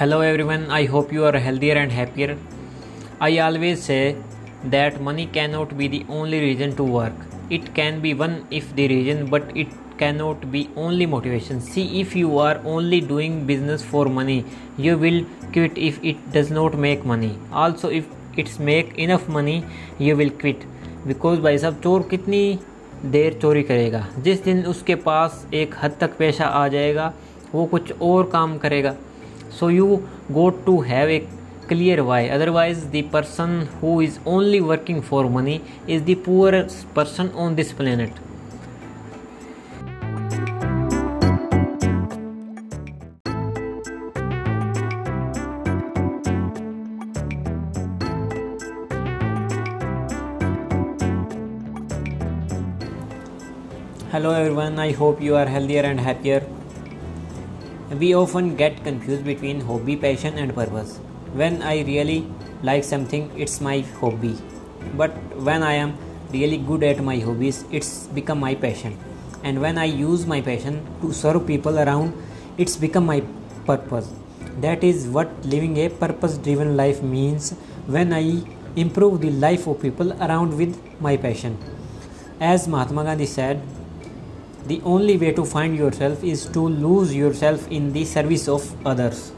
Hello everyone I hope you are healthier and happier I always say that money can not be the only reason to work it can be one if the reason but it can not be only motivation see if you are only doing business for money you will quit if it does not make money also if it's make enough money you will quit because भाई साहब चोर कितनी देर चोरी करेगा। जिस दिन उसके पास एक हद तक पैसा आ जाएगा, वो कुछ और काम करेगा। So you got to have a clear why. Otherwise the person who is only working for money is the poorest person on this planet. Hello everyone i hope you are healthier and happier we often get confused between hobby, passion, and purpose. When I really like something, it's my hobby. But when I am really good at my hobbies, it's become my passion. And when I use my passion to serve people around, it's become my purpose. That is what living a purpose driven life means when I improve the life of people around with my passion. As Mahatma Gandhi said, the only way to find yourself is to lose yourself in the service of others